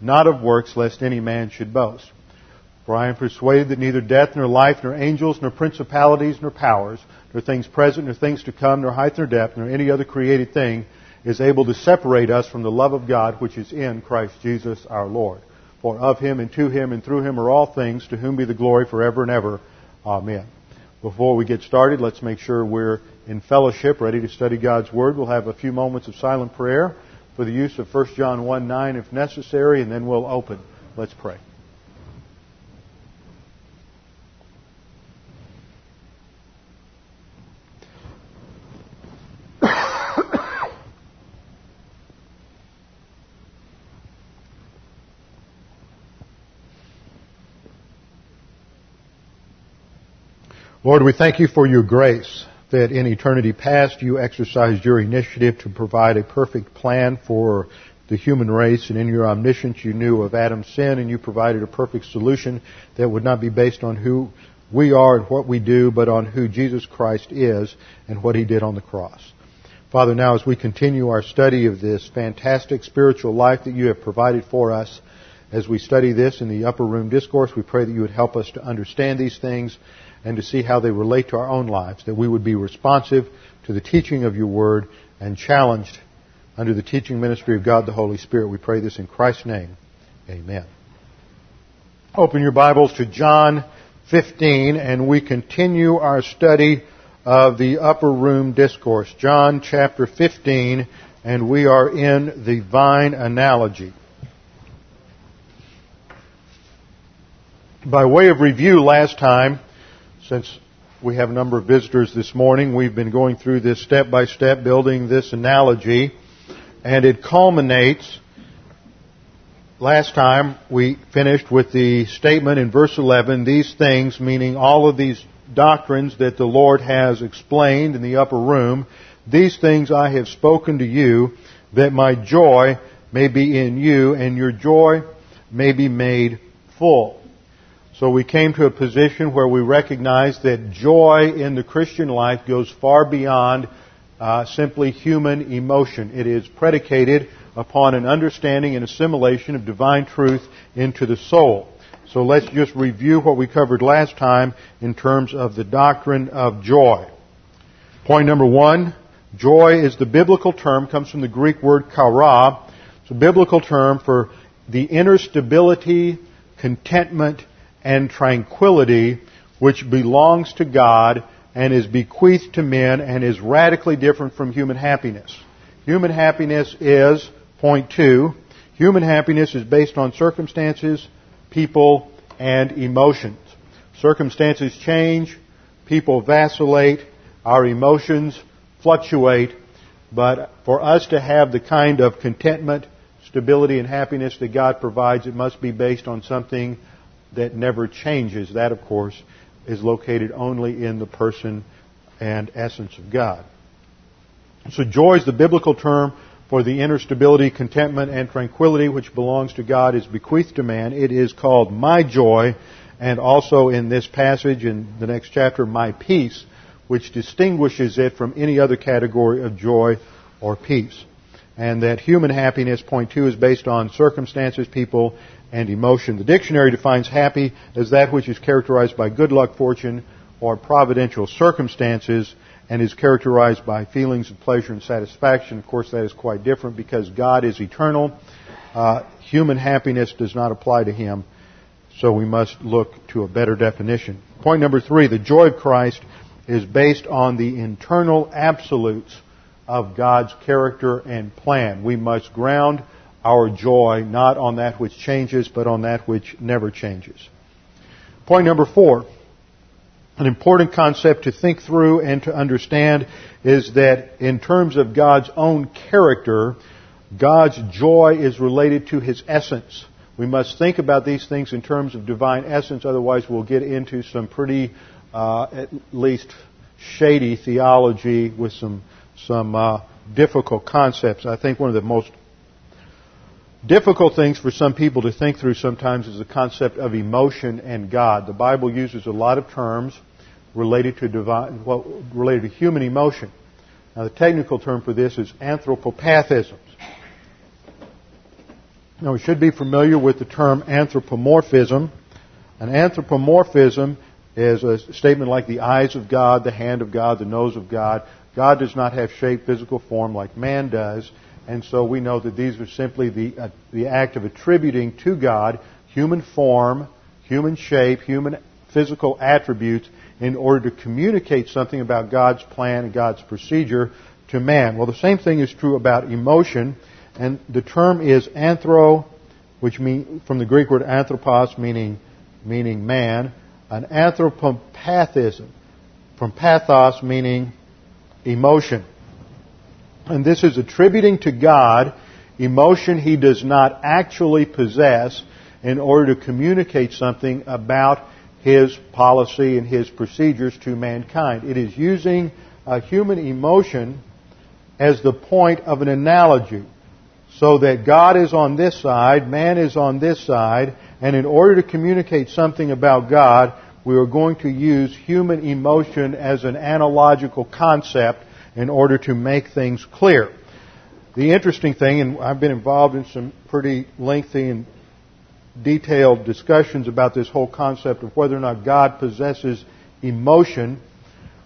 not of works, lest any man should boast. For I am persuaded that neither death, nor life, nor angels, nor principalities, nor powers, nor things present, nor things to come, nor height, nor depth, nor any other created thing is able to separate us from the love of God which is in Christ Jesus our Lord. For of him and to him and through him are all things, to whom be the glory forever and ever. Amen. Before we get started, let's make sure we're in fellowship, ready to study God's Word. We'll have a few moments of silent prayer for the use of 1 John 1 9 if necessary, and then we'll open. Let's pray. Lord, we thank you for your grace that in eternity past you exercised your initiative to provide a perfect plan for the human race and in your omniscience you knew of Adam's sin and you provided a perfect solution that would not be based on who we are and what we do, but on who Jesus Christ is and what he did on the cross. Father, now as we continue our study of this fantastic spiritual life that you have provided for us, as we study this in the upper room discourse, we pray that you would help us to understand these things and to see how they relate to our own lives, that we would be responsive to the teaching of your word and challenged under the teaching ministry of God the Holy Spirit. We pray this in Christ's name. Amen. Open your Bibles to John 15 and we continue our study of the upper room discourse. John chapter 15 and we are in the vine analogy. By way of review last time, since we have a number of visitors this morning, we've been going through this step by step, building this analogy, and it culminates. Last time we finished with the statement in verse 11, these things, meaning all of these doctrines that the Lord has explained in the upper room, these things I have spoken to you, that my joy may be in you, and your joy may be made full. So we came to a position where we recognize that joy in the Christian life goes far beyond uh, simply human emotion. It is predicated upon an understanding and assimilation of divine truth into the soul. So let's just review what we covered last time in terms of the doctrine of joy. Point number one, joy is the biblical term, comes from the Greek word chara. It's a biblical term for the inner stability, contentment, and tranquility which belongs to God and is bequeathed to men and is radically different from human happiness. Human happiness is, point two, human happiness is based on circumstances, people, and emotions. Circumstances change, people vacillate, our emotions fluctuate, but for us to have the kind of contentment, stability, and happiness that God provides, it must be based on something that never changes. That, of course, is located only in the person and essence of God. So joy is the biblical term for the inner stability, contentment, and tranquility which belongs to God is bequeathed to man. It is called my joy, and also in this passage in the next chapter, my peace, which distinguishes it from any other category of joy or peace. And that human happiness, point two, is based on circumstances, people, and emotion. The dictionary defines happy as that which is characterized by good luck, fortune, or providential circumstances and is characterized by feelings of pleasure and satisfaction. Of course, that is quite different because God is eternal. Uh, human happiness does not apply to Him, so we must look to a better definition. Point number three, the joy of Christ is based on the internal absolutes of God's character and plan. We must ground our joy not on that which changes, but on that which never changes. Point number four. An important concept to think through and to understand is that in terms of God's own character, God's joy is related to His essence. We must think about these things in terms of divine essence, otherwise, we'll get into some pretty, uh, at least, shady theology with some, some uh, difficult concepts. I think one of the most difficult things for some people to think through sometimes is the concept of emotion and God. The Bible uses a lot of terms related to divine, well, related to human emotion. Now, the technical term for this is anthropopathisms. Now, we should be familiar with the term anthropomorphism. An anthropomorphism is a statement like the eyes of God, the hand of God, the nose of God. God does not have shape, physical form like man does. And so we know that these are simply the, uh, the act of attributing to God human form, human shape, human physical attributes in order to communicate something about God's plan and God's procedure to man. Well, the same thing is true about emotion, and the term is anthro, which mean from the Greek word anthropos, meaning meaning man, an anthropopathism, from pathos, meaning emotion. And this is attributing to God emotion he does not actually possess in order to communicate something about his policy and his procedures to mankind. It is using a human emotion as the point of an analogy. So that God is on this side, man is on this side, and in order to communicate something about God, we are going to use human emotion as an analogical concept in order to make things clear. The interesting thing, and I've been involved in some pretty lengthy and detailed discussions about this whole concept of whether or not God possesses emotion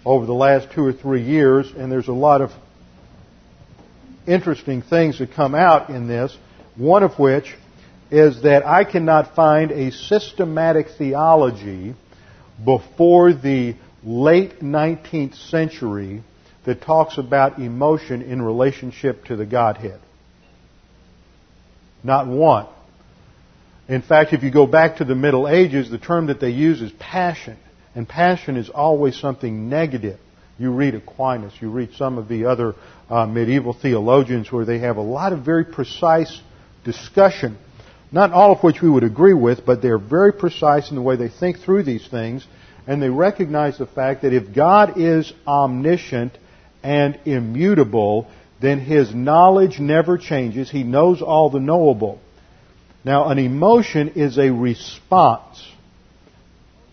over the last two or three years, and there's a lot of interesting things that come out in this, one of which is that I cannot find a systematic theology before the late 19th century that talks about emotion in relationship to the Godhead. Not one. In fact, if you go back to the Middle Ages, the term that they use is passion. And passion is always something negative. You read Aquinas, you read some of the other uh, medieval theologians where they have a lot of very precise discussion, not all of which we would agree with, but they're very precise in the way they think through these things, and they recognize the fact that if God is omniscient and immutable, then his knowledge never changes. He knows all the knowable. Now, an emotion is a response.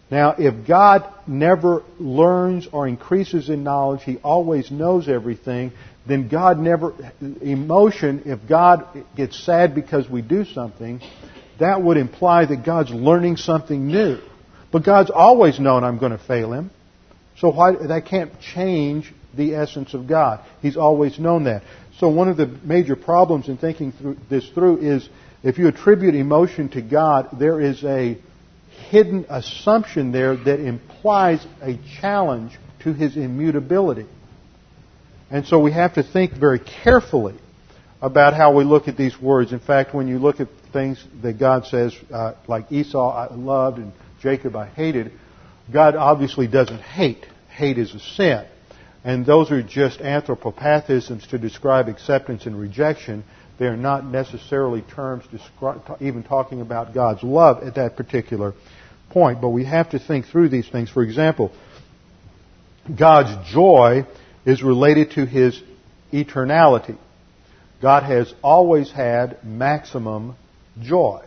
Now, if God never learns or increases in knowledge, He always knows everything, then God never, emotion, if God gets sad because we do something, that would imply that God's learning something new. But God's always known I'm going to fail Him. So why, that can't change the essence of God. He's always known that. So one of the major problems in thinking through this through is if you attribute emotion to God, there is a hidden assumption there that implies a challenge to his immutability. And so we have to think very carefully about how we look at these words. In fact, when you look at things that God says, uh, like Esau I loved and Jacob I hated, God obviously doesn't hate. Hate is a sin. And those are just anthropopathisms to describe acceptance and rejection. They are not necessarily terms even talking about God's love at that particular point. But we have to think through these things. For example, God's joy is related to His eternality. God has always had maximum joy.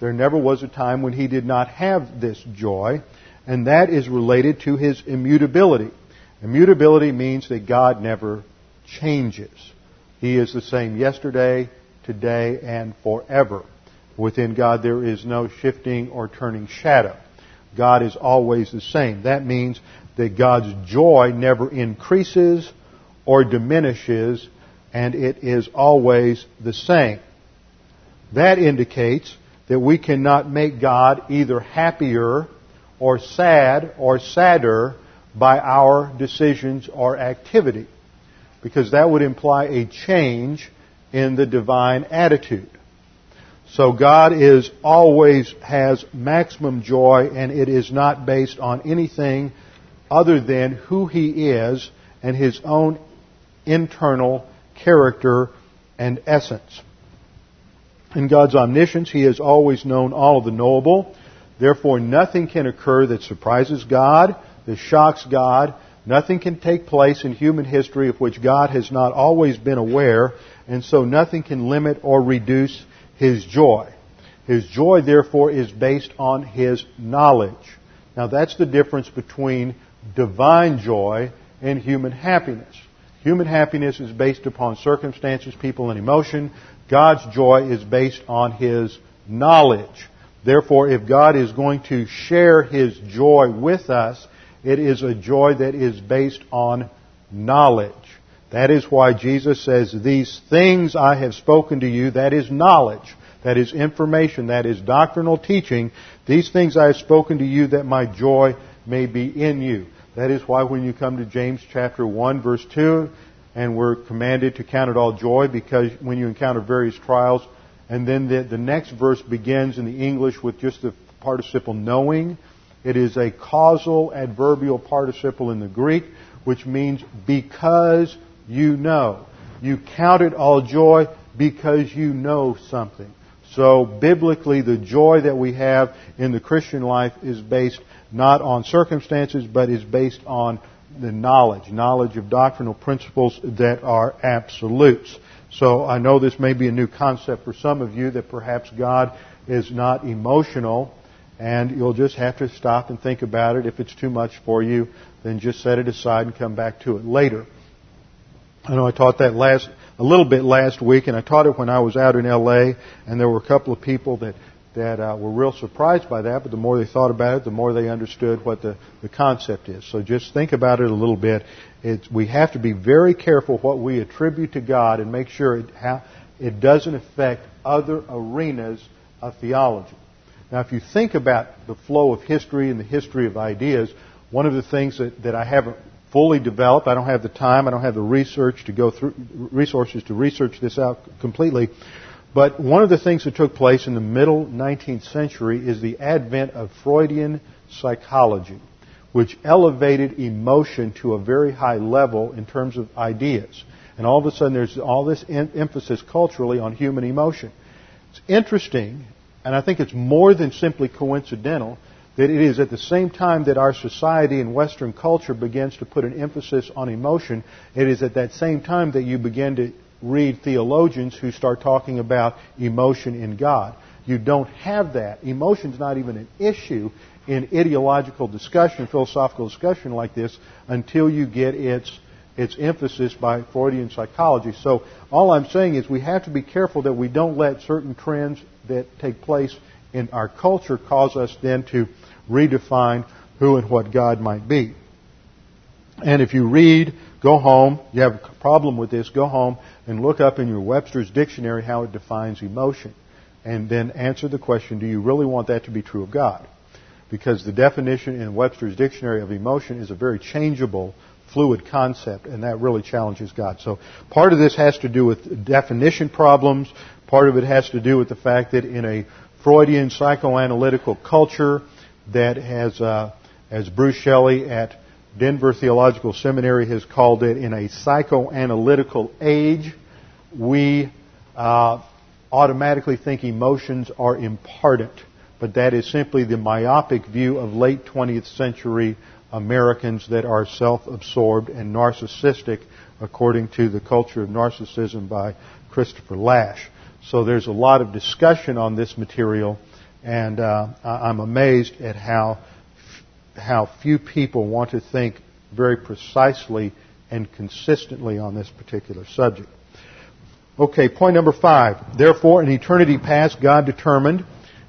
There never was a time when He did not have this joy, and that is related to His immutability. Immutability means that God never changes. He is the same yesterday, today, and forever. Within God there is no shifting or turning shadow. God is always the same. That means that God's joy never increases or diminishes, and it is always the same. That indicates that we cannot make God either happier or sad or sadder by our decisions or activity. Because that would imply a change in the divine attitude. So God is always has maximum joy and it is not based on anything other than who He is and His own internal character and essence. In God's omniscience, He has always known all of the knowable. Therefore, nothing can occur that surprises God, that shocks God. Nothing can take place in human history of which God has not always been aware, and so nothing can limit or reduce His joy. His joy, therefore, is based on His knowledge. Now, that's the difference between divine joy and human happiness. Human happiness is based upon circumstances, people, and emotion. God's joy is based on His knowledge. Therefore, if God is going to share His joy with us, it is a joy that is based on knowledge. That is why Jesus says, These things I have spoken to you, that is knowledge, that is information, that is doctrinal teaching. These things I have spoken to you that my joy may be in you. That is why when you come to James chapter 1 verse 2, and we're commanded to count it all joy because when you encounter various trials, and then the, the next verse begins in the English with just the participle knowing. It is a causal adverbial participle in the Greek, which means because you know. You count it all joy because you know something. So biblically, the joy that we have in the Christian life is based not on circumstances, but is based on the knowledge, knowledge of doctrinal principles that are absolutes. So I know this may be a new concept for some of you that perhaps God is not emotional and you'll just have to stop and think about it. If it's too much for you, then just set it aside and come back to it later. I know I taught that last, a little bit last week and I taught it when I was out in LA and there were a couple of people that that uh, were real surprised by that, but the more they thought about it, the more they understood what the, the concept is. So just think about it a little bit. It's, we have to be very careful what we attribute to God and make sure it, how, it doesn't affect other arenas of theology. Now, if you think about the flow of history and the history of ideas, one of the things that, that I haven't fully developed, I don't have the time, I don't have the research to go through, resources to research this out completely, but one of the things that took place in the middle 19th century is the advent of Freudian psychology, which elevated emotion to a very high level in terms of ideas. And all of a sudden there's all this em- emphasis culturally on human emotion. It's interesting, and I think it's more than simply coincidental, that it is at the same time that our society and Western culture begins to put an emphasis on emotion, it is at that same time that you begin to read theologians who start talking about emotion in God. You don't have that. Emotion's not even an issue in ideological discussion, philosophical discussion like this, until you get its its emphasis by Freudian psychology. So all I'm saying is we have to be careful that we don't let certain trends that take place in our culture cause us then to redefine who and what God might be. And if you read, go home, you have a problem with this, go home and look up in your Webster's dictionary how it defines emotion. And then answer the question, do you really want that to be true of God? Because the definition in Webster's dictionary of emotion is a very changeable, fluid concept, and that really challenges God. So part of this has to do with definition problems. Part of it has to do with the fact that in a Freudian psychoanalytical culture that has, uh, as Bruce Shelley at Denver Theological Seminary has called it in a psychoanalytical age, we uh, automatically think emotions are imparted. But that is simply the myopic view of late 20th century Americans that are self-absorbed and narcissistic according to the culture of narcissism by Christopher Lasch. So there's a lot of discussion on this material and uh, I'm amazed at how how few people want to think very precisely and consistently on this particular subject. Okay, point number five. Therefore, in eternity past, God determined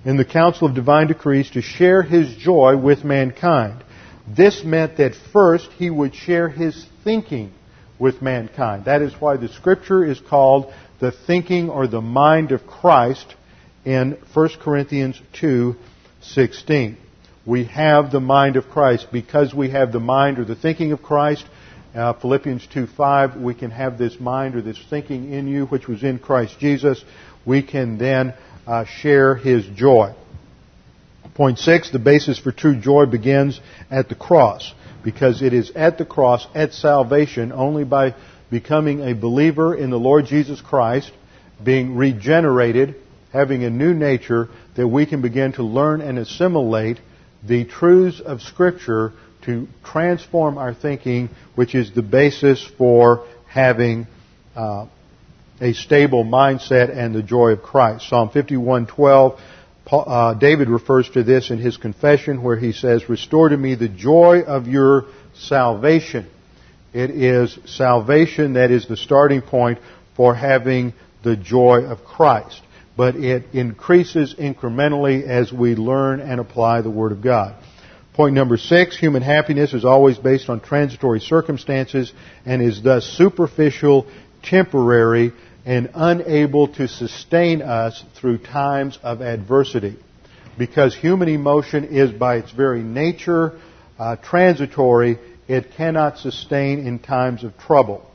in the council of divine decrees to share his joy with mankind. This meant that first he would share his thinking with mankind. That is why the scripture is called the thinking or the mind of Christ in 1 Corinthians 2:16 we have the mind of Christ. Because we have the mind or the thinking of Christ, uh, Philippians 2.5, we can have this mind or this thinking in you which was in Christ Jesus. We can then uh, share His joy. Point six, the basis for true joy begins at the cross. Because it is at the cross, at salvation, only by becoming a believer in the Lord Jesus Christ, being regenerated, having a new nature, that we can begin to learn and assimilate the truths of Scripture to transform our thinking, which is the basis for having uh, a stable mindset and the joy of Christ. Psalm 51:12. Uh, David refers to this in his confession, where he says, "Restore to me the joy of your salvation." It is salvation that is the starting point for having the joy of Christ. But it increases incrementally as we learn and apply the Word of God. Point number six, human happiness is always based on transitory circumstances and is thus superficial, temporary, and unable to sustain us through times of adversity. Because human emotion is by its very nature uh, transitory, it cannot sustain in times of trouble.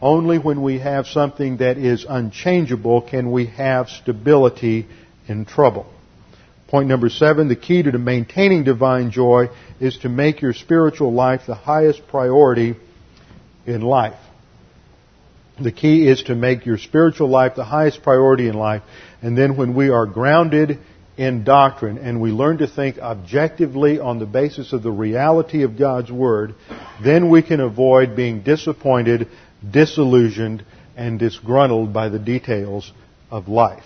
Only when we have something that is unchangeable can we have stability in trouble. Point number seven, the key to maintaining divine joy is to make your spiritual life the highest priority in life. The key is to make your spiritual life the highest priority in life. And then when we are grounded in doctrine and we learn to think objectively on the basis of the reality of God's Word, then we can avoid being disappointed, disillusioned, and disgruntled by the details of life.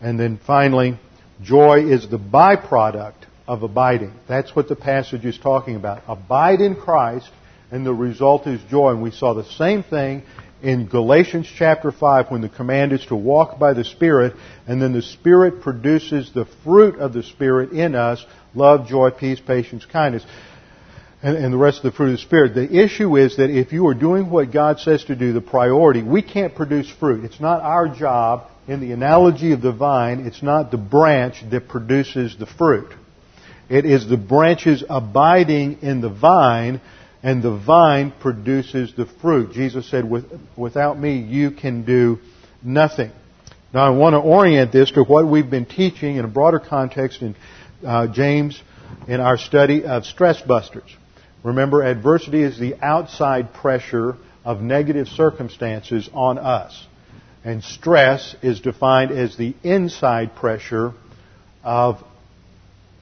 And then finally, joy is the byproduct of abiding. That's what the passage is talking about. Abide in Christ, and the result is joy. And we saw the same thing in Galatians chapter 5 when the command is to walk by the Spirit, and then the Spirit produces the fruit of the Spirit in us love, joy, peace, patience, kindness, and, and, the rest of the fruit of the Spirit. The issue is that if you are doing what God says to do, the priority, we can't produce fruit. It's not our job. In the analogy of the vine, it's not the branch that produces the fruit. It is the branches abiding in the vine and the vine produces the fruit. Jesus said, without me you can do nothing. Now I want to orient this to what we've been teaching in a broader context in uh, James in our study of stress busters. Remember, adversity is the outside pressure of negative circumstances on us. And stress is defined as the inside pressure of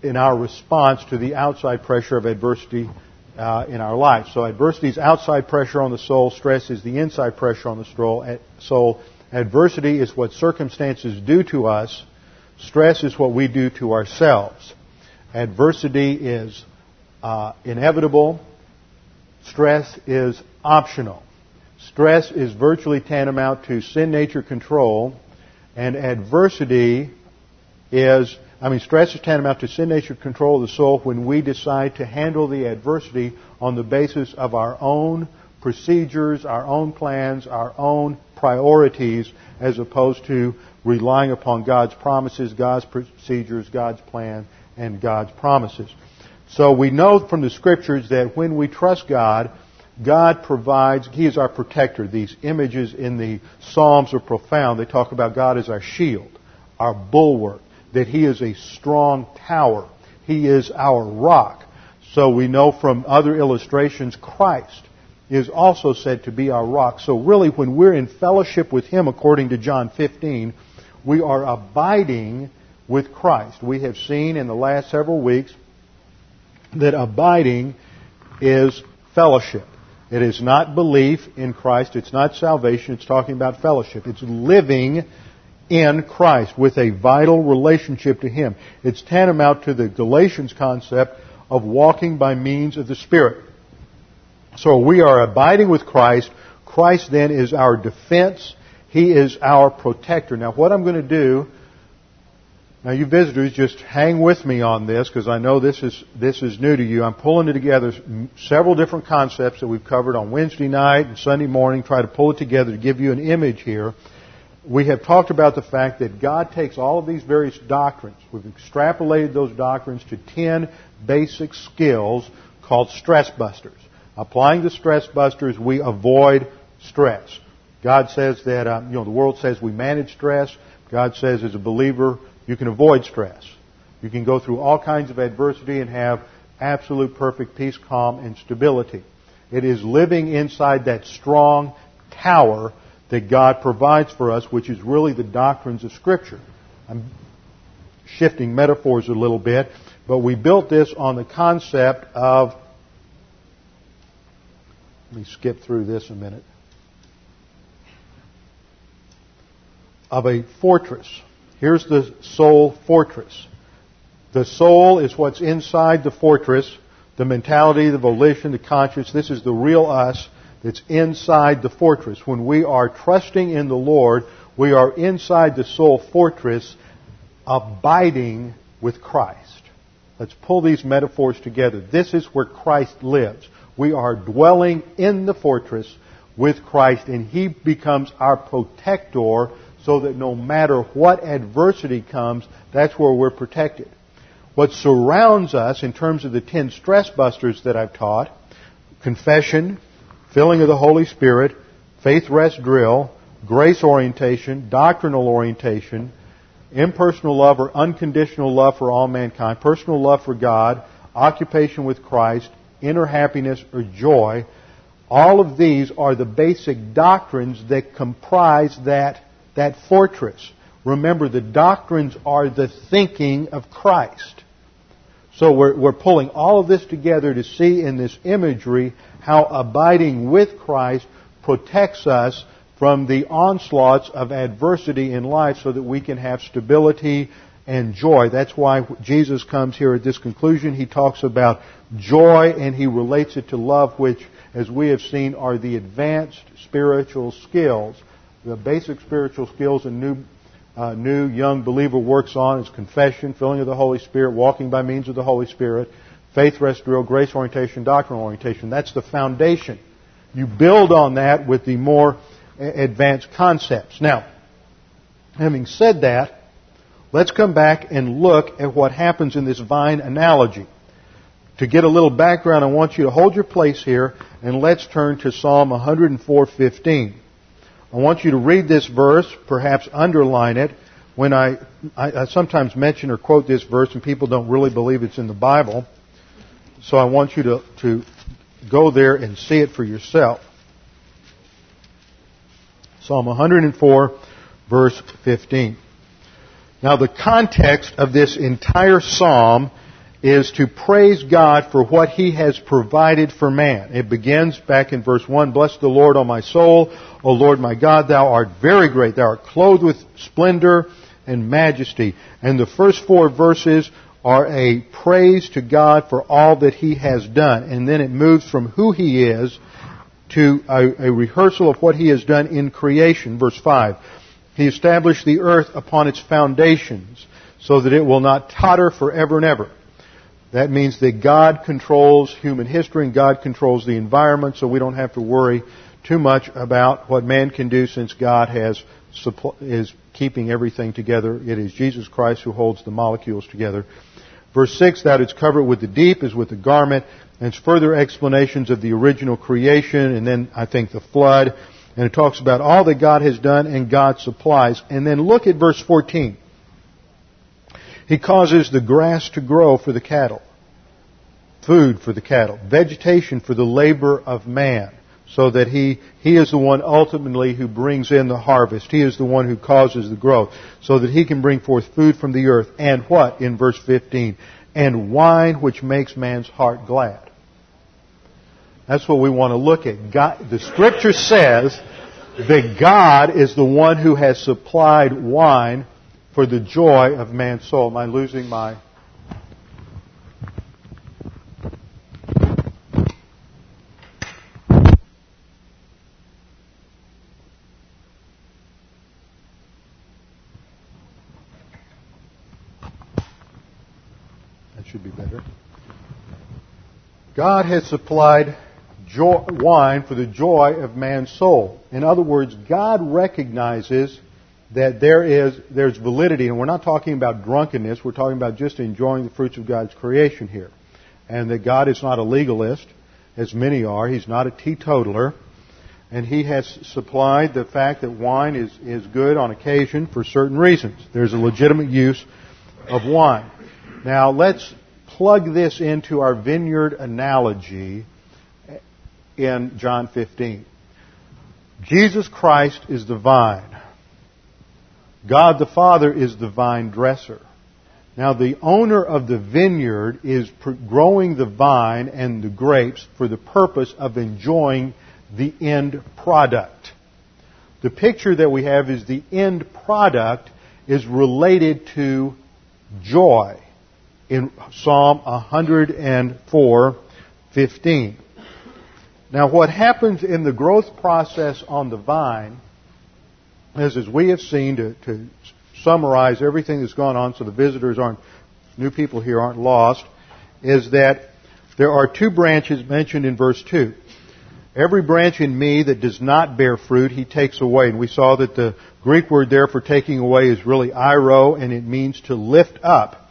in our response to the outside pressure of adversity uh, in our life. So adversity is outside pressure on the soul. Stress is the inside pressure on the soul. So adversity is what circumstances do to us. Stress is what we do to ourselves. Adversity is uh, inevitable. Stress is optional. Stress is virtually tantamount to sin nature control, and adversity is I mean, stress is tantamount to sin nature control of the soul when we decide to handle the adversity on the basis of our own procedures, our own plans, our own priorities, as opposed to relying upon God's promises, God's procedures, God's plan, and God's promises. So we know from the scriptures that when we trust God, God provides, He is our protector. These images in the Psalms are profound. They talk about God as our shield, our bulwark, that He is a strong tower. He is our rock. So we know from other illustrations, Christ is also said to be our rock. So really, when we're in fellowship with Him, according to John 15, we are abiding with Christ. We have seen in the last several weeks that abiding is fellowship. It is not belief in Christ. It's not salvation. It's talking about fellowship. It's living in Christ with a vital relationship to Him. It's tantamount to the Galatians concept of walking by means of the Spirit. So we are abiding with Christ. Christ then is our defense. He is our protector. Now what I'm going to do, now you visitors just hang with me on this because I know this is, this is new to you. I'm pulling it together several different concepts that we've covered on Wednesday night and Sunday morning, try to pull it together to give you an image here we have talked about the fact that God takes all of these various doctrines. We've extrapolated those doctrines to 10 basic skills called stress busters. Applying the stress busters, we avoid stress. God says that, um, you know, the world says we manage stress. God says as a believer, you can avoid stress. You can go through all kinds of adversity and have absolute perfect peace, calm, and stability. It is living inside that strong tower that God provides for us, which is really the doctrines of Scripture. I'm shifting metaphors a little bit, but we built this on the concept of. Let me skip through this a minute. Of a fortress. Here's the soul fortress. The soul is what's inside the fortress, the mentality, the volition, the conscience. This is the real us that's inside the fortress. When we are trusting in the Lord, we are inside the soul fortress, abiding with Christ. Let's pull these metaphors together. This is where Christ lives. We are dwelling in the fortress with Christ, and He becomes our protector so that no matter what adversity comes, that's where we're protected what surrounds us in terms of the ten stress busters that I've taught confession, filling of the Holy Spirit, faith rest drill, grace orientation, doctrinal orientation, impersonal love or unconditional love for all mankind, personal love for God, occupation with Christ, inner happiness or joy. All of these are the basic doctrines that comprise that, that fortress. Remember, the doctrines are the thinking of Christ. So we're, we're pulling all of this together to see in this imagery how abiding with Christ protects us from the onslaughts of adversity in life so that we can have stability and joy. That's why Jesus comes here at this conclusion. He talks about joy and he relates it to love, which, as we have seen, are the advanced spiritual skills. The basic spiritual skills a new uh, new young believer works on is confession, filling of the Holy Spirit, walking by means of the Holy Spirit, faith rest drill, grace orientation, doctrinal orientation. That's the foundation. You build on that with the more advanced concepts. Now, having said that, let's come back and look at what happens in this vine analogy. To get a little background, I want you to hold your place here and let's turn to Psalm 104:15. I want you to read this verse, perhaps underline it. When I, I, I, sometimes mention or quote this verse and people don't really believe it's in the Bible. So I want you to, to go there and see it for yourself. Psalm 104 verse 15. Now the context of this entire psalm is to praise God for what He has provided for man. It begins back in verse 1, Bless the Lord, O my soul. O Lord my God, Thou art very great. Thou art clothed with splendor and majesty. And the first four verses are a praise to God for all that He has done. And then it moves from who He is to a, a rehearsal of what He has done in creation. Verse 5. He established the earth upon its foundations so that it will not totter forever and ever. That means that God controls human history and God controls the environment, so we don't have to worry too much about what man can do since God has is keeping everything together. It is Jesus Christ who holds the molecules together. Verse 6, that it's covered with the deep is with the garment, and it's further explanations of the original creation, and then I think the flood, and it talks about all that God has done and God supplies. And then look at verse 14. He causes the grass to grow for the cattle, food for the cattle, vegetation for the labor of man, so that he, he is the one ultimately who brings in the harvest. He is the one who causes the growth, so that he can bring forth food from the earth. And what? In verse 15. And wine which makes man's heart glad. That's what we want to look at. God, the scripture says that God is the one who has supplied wine for the joy of man's soul. Am I losing my. That should be better. God has supplied joy, wine for the joy of man's soul. In other words, God recognizes that there is there's validity, and we're not talking about drunkenness. We're talking about just enjoying the fruits of God's creation here, and that God is not a legalist, as many are. He's not a teetotaler, and He has supplied the fact that wine is is good on occasion for certain reasons. There's a legitimate use of wine. Now let's plug this into our vineyard analogy in John 15. Jesus Christ is the vine. God the Father is the vine dresser. Now the owner of the vineyard is growing the vine and the grapes for the purpose of enjoying the end product. The picture that we have is the end product is related to joy in Psalm 104:15. Now what happens in the growth process on the vine is as we have seen to, to summarize everything that's gone on so the visitors aren't, new people here aren't lost, is that there are two branches mentioned in verse 2. Every branch in me that does not bear fruit, he takes away. And we saw that the Greek word there for taking away is really airo, and it means to lift up.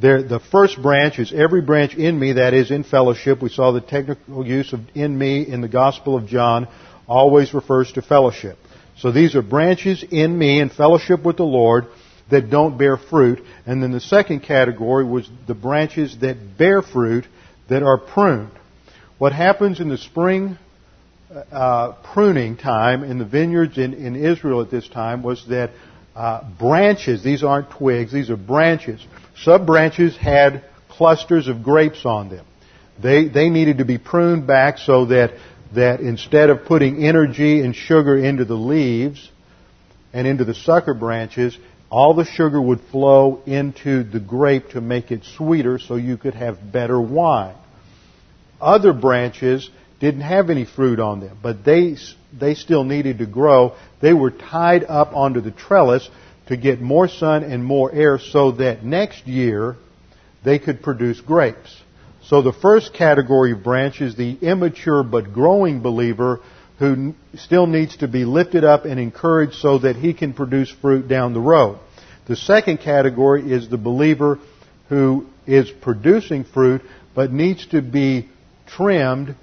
There, the first branch is every branch in me that is in fellowship. We saw the technical use of in me in the Gospel of John always refers to fellowship. So these are branches in me in fellowship with the Lord that don't bear fruit. And then the second category was the branches that bear fruit that are pruned. What happens in the spring uh, pruning time in the vineyards in, in, Israel at this time was that uh, branches, these aren't twigs, these are branches. Sub branches had clusters of grapes on them. They, they needed to be pruned back so that that instead of putting energy and sugar into the leaves and into the sucker branches, all the sugar would flow into the grape to make it sweeter so you could have better wine. Other branches didn't have any fruit on them, but they, they still needed to grow. They were tied up onto the trellis to get more sun and more air so that next year they could produce grapes. So the first category of branch is the immature but growing believer who still needs to be lifted up and encouraged so that he can produce fruit down the road. The second category is the believer who is producing fruit but needs to be trimmed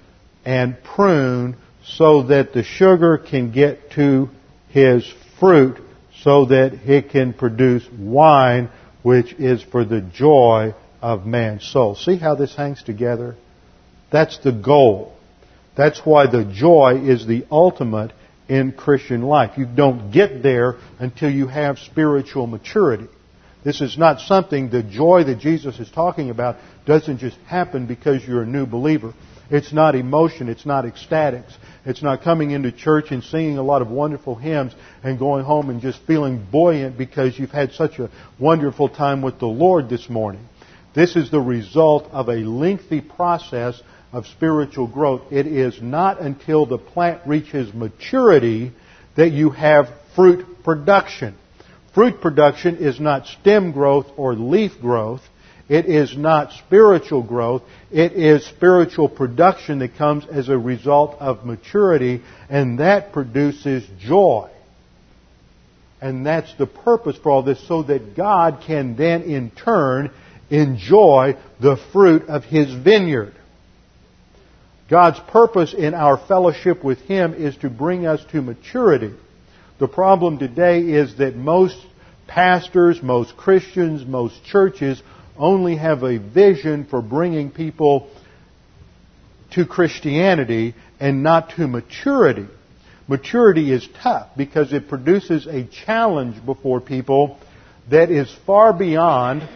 and pruned so that the sugar can get to his fruit so that it can produce wine which is for the joy of man's soul. See how this hangs together? That's the goal. That's why the joy is the ultimate in Christian life. You don't get there until you have spiritual maturity. This is not something, the joy that Jesus is talking about doesn't just happen because you're a new believer. It's not emotion. It's not ecstatics. It's not coming into church and singing a lot of wonderful hymns and going home and just feeling buoyant because you've had such a wonderful time with the Lord this morning. This is the result of a lengthy process of spiritual growth. It is not until the plant reaches maturity that you have fruit production. Fruit production is not stem growth or leaf growth. It is not spiritual growth. It is spiritual production that comes as a result of maturity, and that produces joy. And that's the purpose for all this, so that God can then in turn enjoy the fruit of His vineyard. God's purpose in our fellowship with Him is to bring us to maturity. The problem today is that most pastors, most Christians, most churches only have a vision for bringing people to Christianity and not to maturity. Maturity is tough because it produces a challenge before people that is far beyond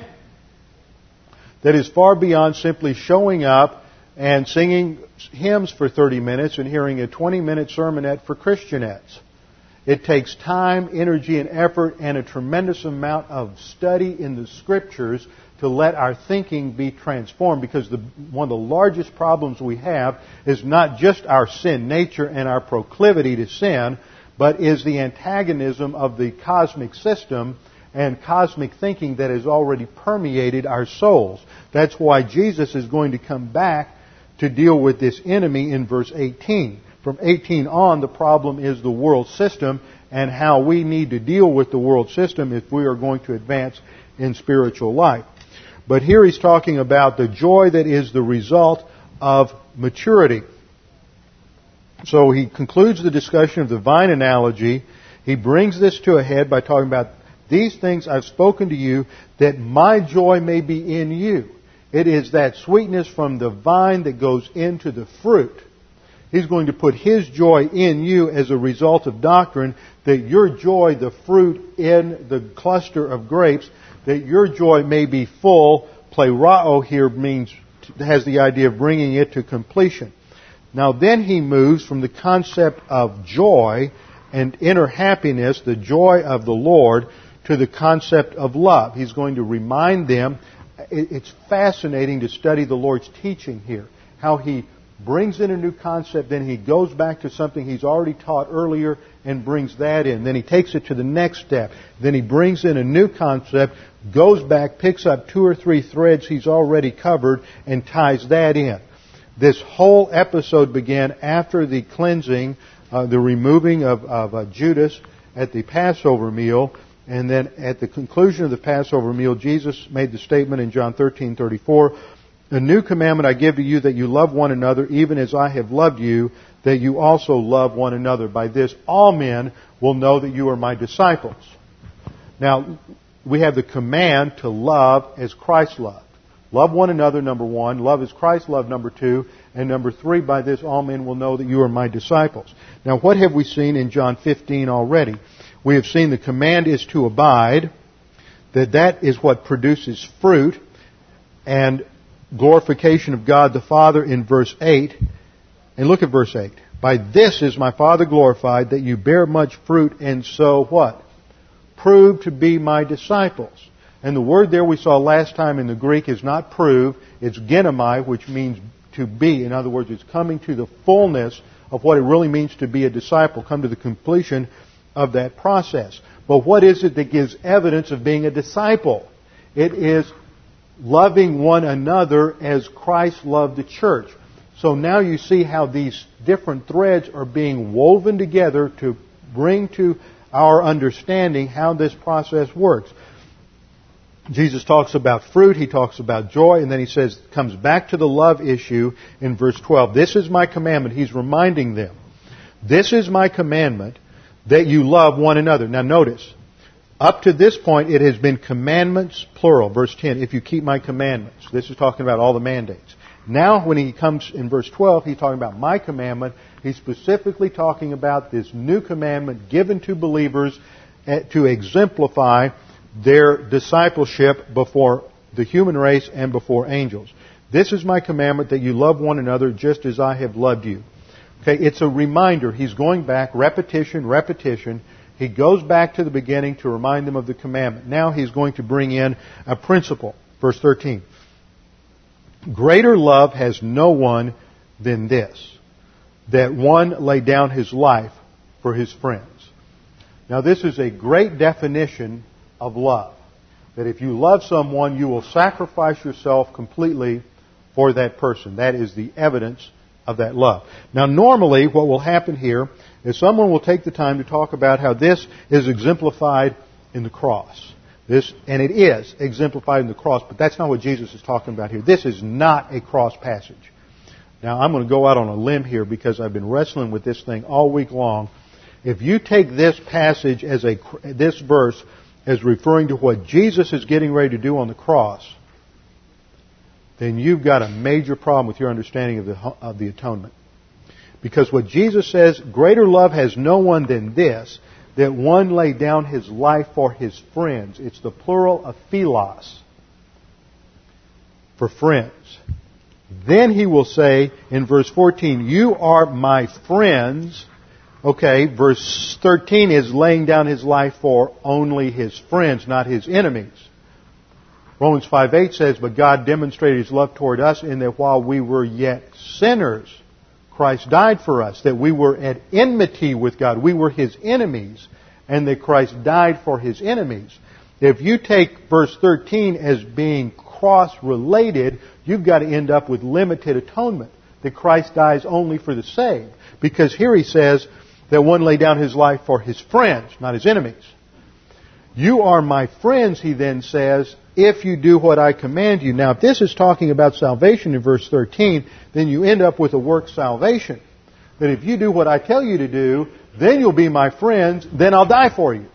that is far beyond simply showing up and singing hymns for 30 minutes and hearing a 20 minute sermonette for Christianettes. It takes time, energy, and effort and a tremendous amount of study in the scriptures to let our thinking be transformed because the, one of the largest problems we have is not just our sin nature and our proclivity to sin, but is the antagonism of the cosmic system and cosmic thinking that has already permeated our souls. That's why Jesus is going to come back to deal with this enemy in verse 18. From 18 on, the problem is the world system and how we need to deal with the world system if we are going to advance in spiritual life. But here he's talking about the joy that is the result of maturity. So he concludes the discussion of the vine analogy. He brings this to a head by talking about these things I've spoken to you that my joy may be in you. It is that sweetness from the vine that goes into the fruit. He's going to put His joy in you as a result of doctrine, that your joy, the fruit in the cluster of grapes, that your joy may be full. Plerao here means, has the idea of bringing it to completion. Now then he moves from the concept of joy and inner happiness, the joy of the Lord, to the concept of love. He's going to remind them. It's fascinating to study the Lord's teaching here. How he brings in a new concept, then he goes back to something he's already taught earlier and brings that in. Then he takes it to the next step. Then he brings in a new concept, goes back, picks up two or three threads he's already covered, and ties that in. This whole episode began after the cleansing, uh, the removing of, of uh, Judas at the Passover meal, and then at the conclusion of the Passover meal, Jesus made the statement in John 13:34, "A new commandment I give to you that you love one another even as I have loved you, that you also love one another. By this all men will know that you are my disciples." Now, we have the command to love as Christ loved. Love one another, number one. Love as Christ loved, number two. And number three, by this all men will know that you are my disciples. Now, what have we seen in John 15 already? We have seen the command is to abide, that that is what produces fruit, and glorification of God the Father in verse 8. And look at verse 8. By this is my Father glorified, that you bear much fruit, and so what? Prove to be my disciples. And the word there we saw last time in the Greek is not prove, it's ginomai, which means to be. In other words, it's coming to the fullness of what it really means to be a disciple, come to the completion of that process. But what is it that gives evidence of being a disciple? It is loving one another as Christ loved the church. So now you see how these different threads are being woven together to bring to our understanding how this process works. Jesus talks about fruit, he talks about joy, and then he says, comes back to the love issue in verse 12. This is my commandment. He's reminding them. This is my commandment that you love one another. Now notice, up to this point it has been commandments, plural. Verse 10, if you keep my commandments. This is talking about all the mandates. Now when he comes in verse 12, he's talking about my commandment. He's specifically talking about this new commandment given to believers eh, to exemplify their discipleship before the human race and before angels. This is my commandment that you love one another just as I have loved you. Okay, it's a reminder. He's going back, repetition, repetition. He goes back to the beginning to remind them of the commandment. Now he's going to bring in a principle. Verse 13. Greater love has no one than this, that one lay down his life for his friends. Now this is a great definition of love. That if you love someone, you will sacrifice yourself completely for that person. That is the evidence of that love. Now normally what will happen here is someone will take the time to talk about how this is exemplified in the cross. This, and it is exemplified in the cross, but that's not what Jesus is talking about here. This is not a cross passage. Now I'm going to go out on a limb here because I've been wrestling with this thing all week long. If you take this passage as a, this verse as referring to what Jesus is getting ready to do on the cross, then you've got a major problem with your understanding of the, of the atonement. Because what Jesus says, greater love has no one than this, that one lay down his life for his friends. It's the plural of philos, for friends. Then he will say in verse 14, you are my friends Okay, verse 13 is laying down his life for only his friends, not his enemies. Romans 5:8 says, "But God demonstrated his love toward us in that while we were yet sinners, Christ died for us, that we were at enmity with God. We were his enemies, and that Christ died for his enemies." If you take verse 13 as being cross-related, you've got to end up with limited atonement, that Christ dies only for the saved. Because here he says, that one lay down his life for his friends, not his enemies. You are my friends, he then says, if you do what I command you. Now, if this is talking about salvation in verse 13, then you end up with a work salvation. That if you do what I tell you to do, then you'll be my friends, then I'll die for you.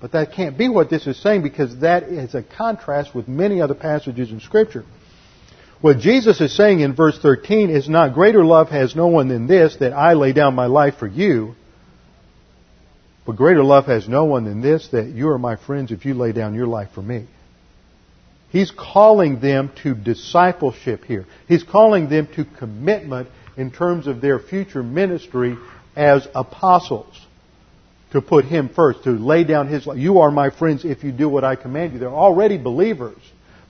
But that can't be what this is saying because that is a contrast with many other passages in Scripture. What Jesus is saying in verse 13 is not greater love has no one than this, that I lay down my life for you. But greater love has no one than this, that you are my friends if you lay down your life for me. He's calling them to discipleship here. He's calling them to commitment in terms of their future ministry as apostles. To put Him first, to lay down His life. You are my friends if you do what I command you. They're already believers.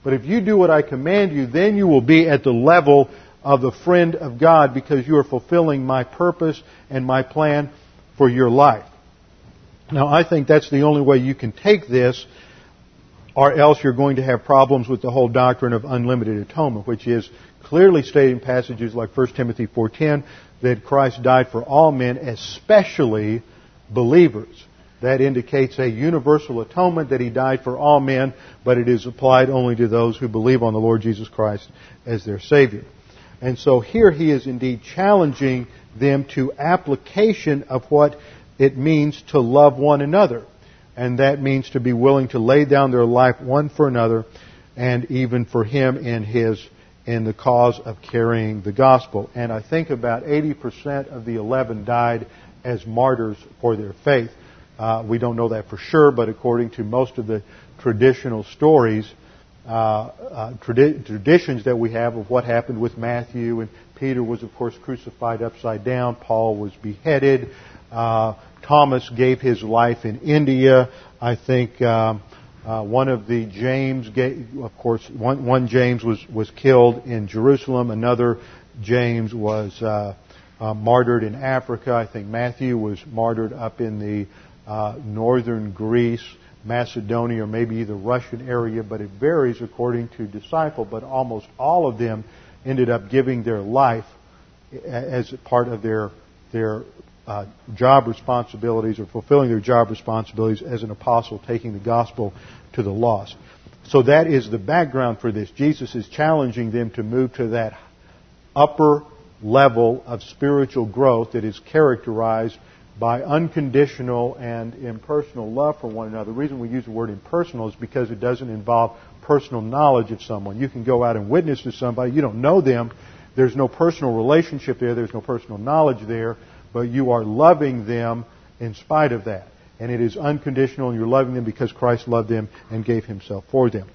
But if you do what I command you, then you will be at the level of the friend of God because you are fulfilling my purpose and my plan for your life. Now, I think that's the only way you can take this or else you're going to have problems with the whole doctrine of unlimited atonement, which is clearly stated in passages like 1 Timothy 4.10 that Christ died for all men, especially believers. That indicates a universal atonement that He died for all men, but it is applied only to those who believe on the Lord Jesus Christ as their Savior. And so here He is indeed challenging them to application of what it means to love one another and that means to be willing to lay down their life one for another and even for him in his in the cause of carrying the gospel. And I think about 80% of the 11 died as martyrs for their faith. Uh, we don't know that for sure, but according to most of the traditional stories, uh, uh, tradi- traditions that we have of what happened with Matthew and Peter was, of course, crucified upside down. Paul was beheaded. Uh, Thomas gave his life in India. I think um, uh, one of the James, gave, of course, one, one, James was was killed in Jerusalem. Another James was uh, uh, martyred in Africa. I think Matthew was martyred up in the uh, northern Greece, Macedonia, or maybe the Russian area. But it varies according to disciple. But almost all of them ended up giving their life as part of their their uh, job responsibilities or fulfilling their job responsibilities as an apostle, taking the gospel to the lost. So that is the background for this. Jesus is challenging them to move to that upper level of spiritual growth that is characterized by unconditional and impersonal love for one another. The reason we use the word impersonal is because it doesn't involve personal knowledge of someone. You can go out and witness to somebody, you don't know them, there's no personal relationship there, there's no personal knowledge there, but you are loving them in spite of that. And it is unconditional, and you're loving them because Christ loved them and gave himself for them.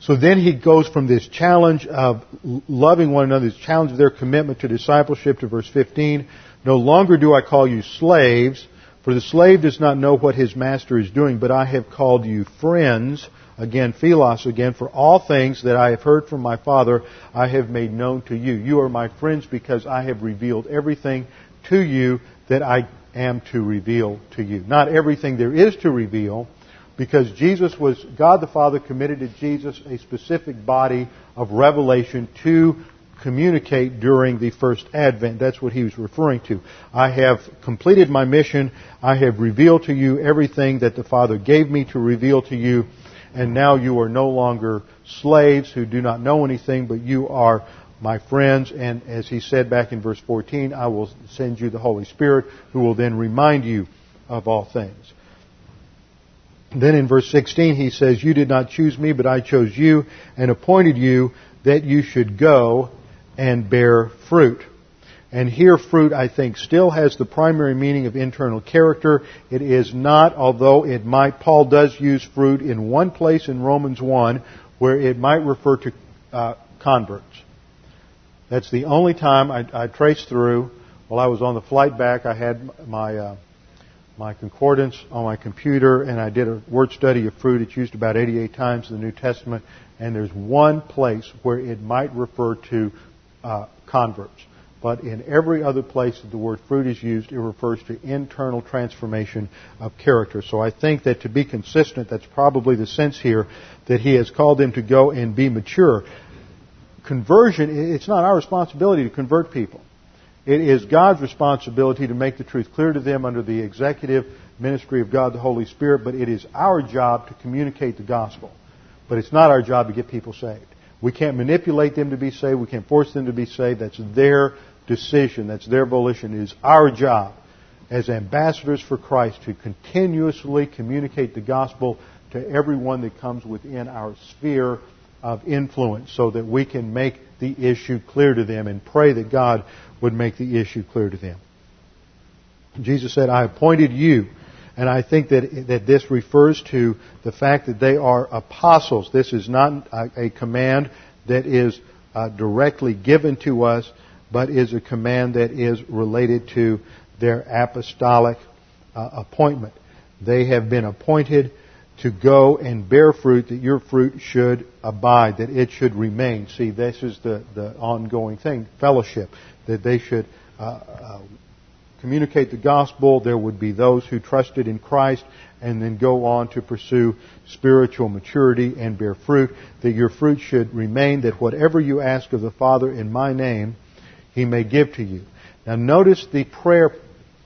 So then he goes from this challenge of loving one another, this challenge of their commitment to discipleship to verse 15. No longer do I call you slaves, for the slave does not know what his master is doing, but I have called you friends. Again, philos again, for all things that I have heard from my Father, I have made known to you. You are my friends because I have revealed everything to you that I am to reveal to you. Not everything there is to reveal, because Jesus was, God the Father committed to Jesus a specific body of revelation to communicate during the first advent. That's what he was referring to. I have completed my mission. I have revealed to you everything that the Father gave me to reveal to you and now you are no longer slaves who do not know anything, but you are my friends. And as he said back in verse 14, I will send you the Holy Spirit who will then remind you of all things. Then in verse 16 he says, You did not choose me, but I chose you and appointed you that you should go and bear fruit. And here fruit, I think, still has the primary meaning of internal character. It is not, although it might, Paul does use fruit in one place in Romans 1 where it might refer to uh, converts. That's the only time I, I traced through. While I was on the flight back, I had my uh, my concordance on my computer, and I did a word study of fruit. It's used about 88 times in the New Testament, and there's one place where it might refer to uh, converts. But in every other place that the word fruit is used, it refers to internal transformation of character. So I think that to be consistent, that's probably the sense here that he has called them to go and be mature. Conversion, it's not our responsibility to convert people. It is God's responsibility to make the truth clear to them under the executive ministry of God the Holy Spirit, but it is our job to communicate the gospel. But it's not our job to get people saved. We can't manipulate them to be saved. We can't force them to be saved. That's their decision, that's their volition. It is our job as ambassadors for Christ to continuously communicate the gospel to everyone that comes within our sphere of influence so that we can make the issue clear to them and pray that God would make the issue clear to them. Jesus said, I appointed you. And I think that, that this refers to the fact that they are apostles. This is not a, a command that is uh, directly given to us, but is a command that is related to their apostolic uh, appointment. They have been appointed to go and bear fruit, that your fruit should abide, that it should remain. See, this is the, the ongoing thing, fellowship, that they should uh, uh, communicate the gospel. There would be those who trusted in Christ and then go on to pursue spiritual maturity and bear fruit, that your fruit should remain, that whatever you ask of the Father in my name, he may give to you. Now notice the prayer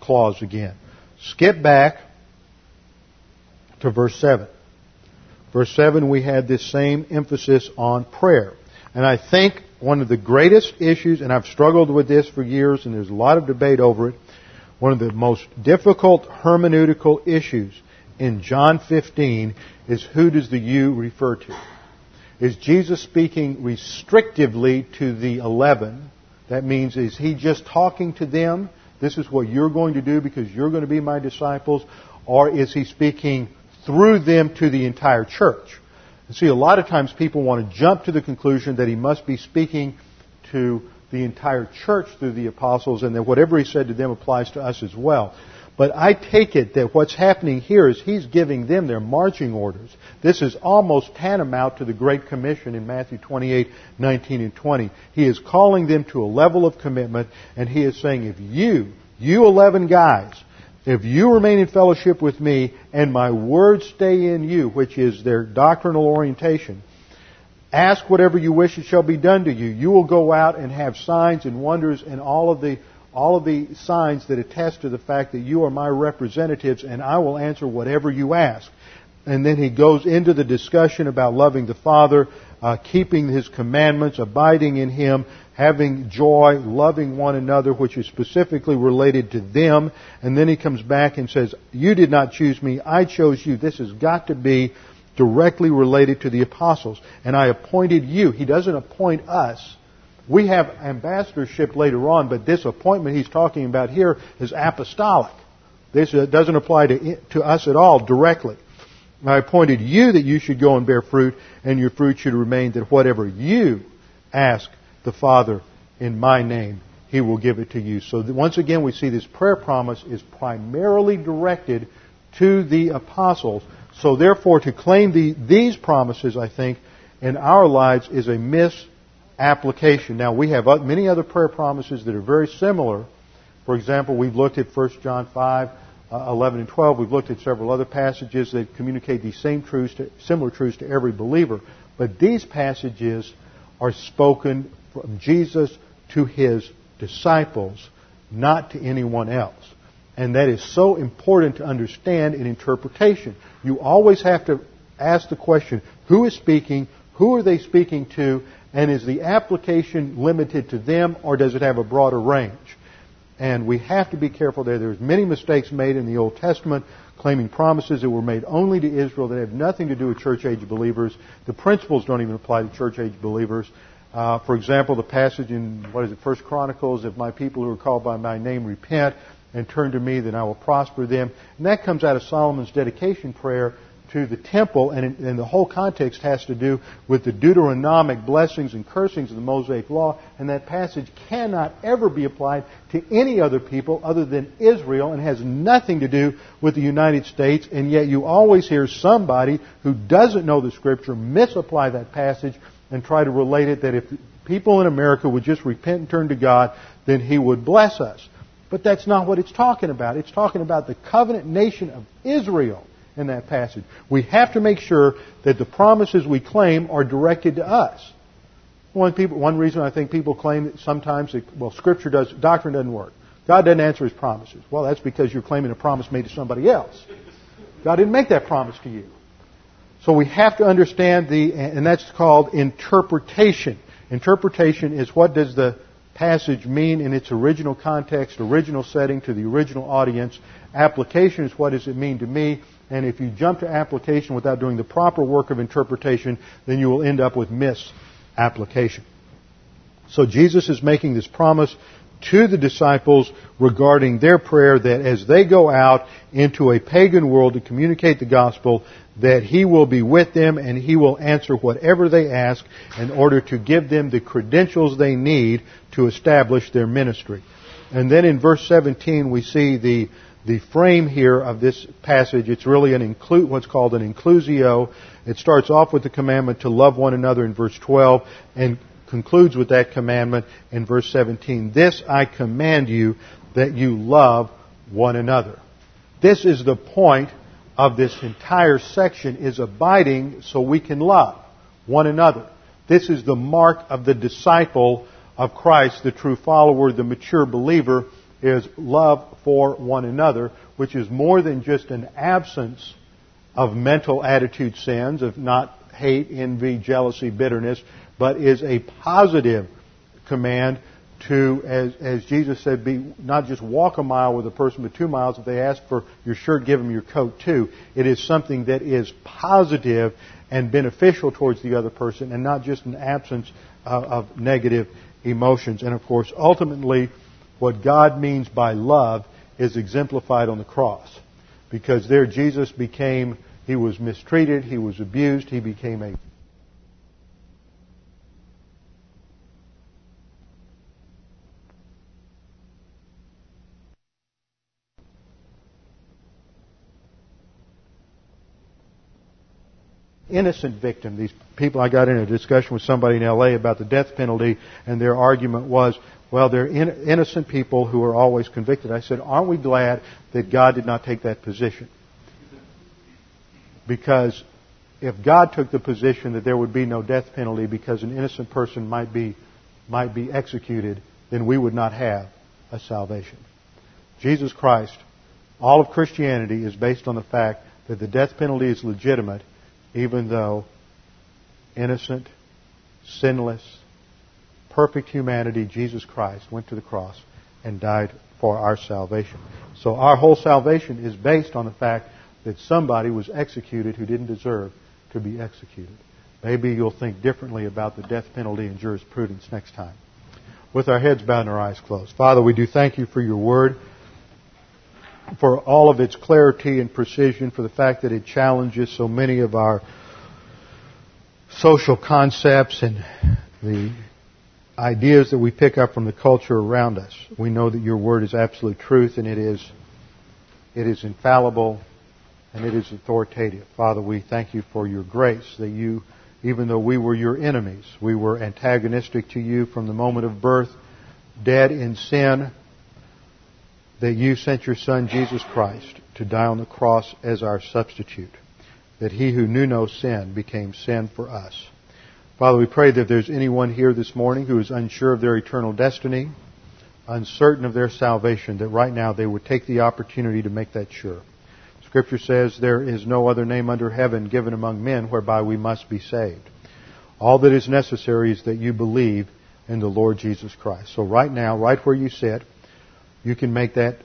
clause again. Skip back to verse 7. Verse 7, we had this same emphasis on prayer. And I think one of the greatest issues, and I've struggled with this for years, and there's a lot of debate over it, one of the most difficult hermeneutical issues in John 15 is who does the you refer to? Is Jesus speaking restrictively to the eleven? That means, is he just talking to them? This is what you're going to do because you're going to be my disciples? Or is he speaking through them to the entire church. And see, a lot of times people want to jump to the conclusion that he must be speaking to the entire church through the apostles and that whatever he said to them applies to us as well. But I take it that what's happening here is he's giving them their marching orders. This is almost tantamount to the Great Commission in Matthew 28, 19 and 20. He is calling them to a level of commitment and he is saying, if you, you 11 guys, if you remain in fellowship with me and my words stay in you, which is their doctrinal orientation, ask whatever you wish, it shall be done to you. You will go out and have signs and wonders and all of the all of the signs that attest to the fact that you are my representatives and I will answer whatever you ask. And then he goes into the discussion about loving the Father, uh, keeping his commandments, abiding in him, having joy, loving one another, which is specifically related to them. And then he comes back and says, You did not choose me, I chose you. This has got to be directly related to the apostles. And I appointed you. He doesn't appoint us. We have ambassadorship later on, but this appointment he's talking about here is apostolic. This uh, doesn't apply to, to us at all directly. I appointed you that you should go and bear fruit, and your fruit should remain, that whatever you ask the Father in my name, He will give it to you. So once again, we see this prayer promise is primarily directed to the apostles. So therefore, to claim the, these promises, I think, in our lives is a misapplication. Now, we have many other prayer promises that are very similar. For example, we've looked at 1 John 5, uh, 11 and 12. We've looked at several other passages that communicate these same truths, to, similar truths to every believer. But these passages are spoken from Jesus to his disciples, not to anyone else. And that is so important to understand in interpretation. You always have to ask the question, who is speaking? Who are they speaking to? And is the application limited to them or does it have a broader range? And we have to be careful there. There's many mistakes made in the Old Testament claiming promises that were made only to Israel that have nothing to do with church age believers. The principles don't even apply to church age believers. Uh, for example, the passage in what is it, First Chronicles, if my people who are called by my name repent and turn to me, then I will prosper them. And that comes out of Solomon's dedication prayer to the temple, and, and the whole context has to do with the Deuteronomic blessings and cursings of the Mosaic Law, and that passage cannot ever be applied to any other people other than Israel, and has nothing to do with the United States. And yet, you always hear somebody who doesn't know the Scripture misapply that passage and try to relate it that if people in America would just repent and turn to God, then He would bless us. But that's not what it's talking about. It's talking about the covenant nation of Israel in that passage. We have to make sure that the promises we claim are directed to us. One, people, one reason I think people claim that sometimes, well, Scripture does, doctrine doesn't work. God doesn't answer His promises. Well, that's because you're claiming a promise made to somebody else. God didn't make that promise to you. So we have to understand the, and that's called interpretation. Interpretation is what does the passage mean in its original context, original setting to the original audience. Application is what does it mean to me, And if you jump to application without doing the proper work of interpretation, then you will end up with misapplication. So Jesus is making this promise to the disciples regarding their prayer that as they go out into a pagan world to communicate the gospel, that He will be with them and He will answer whatever they ask in order to give them the credentials they need to establish their ministry. And then in verse 17 we see the, the frame here of this passage. It's really an inclu- what's called an inclusio. It starts off with the commandment to love one another in verse 12 and concludes with that commandment in verse 17. This I command you that you love one another. This is the point of this entire section is abiding so we can love one another. This is the mark of the disciple of Christ, the true follower, the mature believer, is love for one another, which is more than just an absence of mental attitude sins, of not hate, envy, jealousy, bitterness, but is a positive command to, as, as Jesus said, be not just walk a mile with a person, but two miles. If they ask for your shirt, give them your coat too. It is something that is positive and beneficial towards the other person, and not just an absence of, of negative emotions. And of course, ultimately, what God means by love is exemplified on the cross, because there Jesus became. He was mistreated. He was abused. He became a innocent victim. These people, I got in a discussion with somebody in LA about the death penalty, and their argument was, well, they're in, innocent people who are always convicted. I said, aren't we glad that God did not take that position? Because if God took the position that there would be no death penalty because an innocent person might be, might be executed, then we would not have a salvation. Jesus Christ, all of Christianity is based on the fact that the death penalty is legitimate even though innocent, sinless, perfect humanity, Jesus Christ, went to the cross and died for our salvation. So our whole salvation is based on the fact that somebody was executed who didn't deserve to be executed. Maybe you'll think differently about the death penalty in jurisprudence next time. With our heads bowed and our eyes closed. Father, we do thank you for your word for all of its clarity and precision, for the fact that it challenges so many of our social concepts and the ideas that we pick up from the culture around us. We know that your word is absolute truth and it is it is infallible and it is authoritative. Father, we thank you for your grace that you even though we were your enemies, we were antagonistic to you from the moment of birth, dead in sin, that you sent your Son, Jesus Christ, to die on the cross as our substitute, that he who knew no sin became sin for us. Father, we pray that if there's anyone here this morning who is unsure of their eternal destiny, uncertain of their salvation, that right now they would take the opportunity to make that sure. Scripture says there is no other name under heaven given among men whereby we must be saved. All that is necessary is that you believe in the Lord Jesus Christ. So right now, right where you sit, you can make that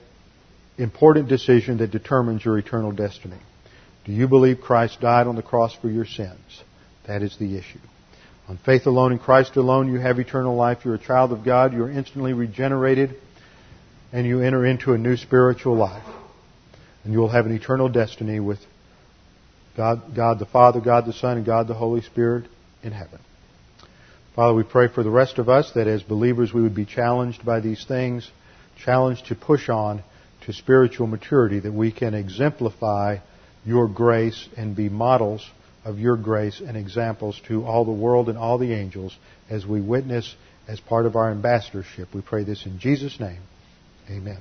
important decision that determines your eternal destiny. Do you believe Christ died on the cross for your sins? That is the issue. On faith alone in Christ alone, you have eternal life. You're a child of God. You're instantly regenerated. And you enter into a new spiritual life. And you will have an eternal destiny with God, God the Father, God the Son, and God the Holy Spirit in heaven. Father, we pray for the rest of us that as believers we would be challenged by these things challenged to push on to spiritual maturity, that we can exemplify your grace and be models of your grace and examples to all the world and all the angels as we witness as part of our ambassadorship. We pray this in Jesus' name. Amen.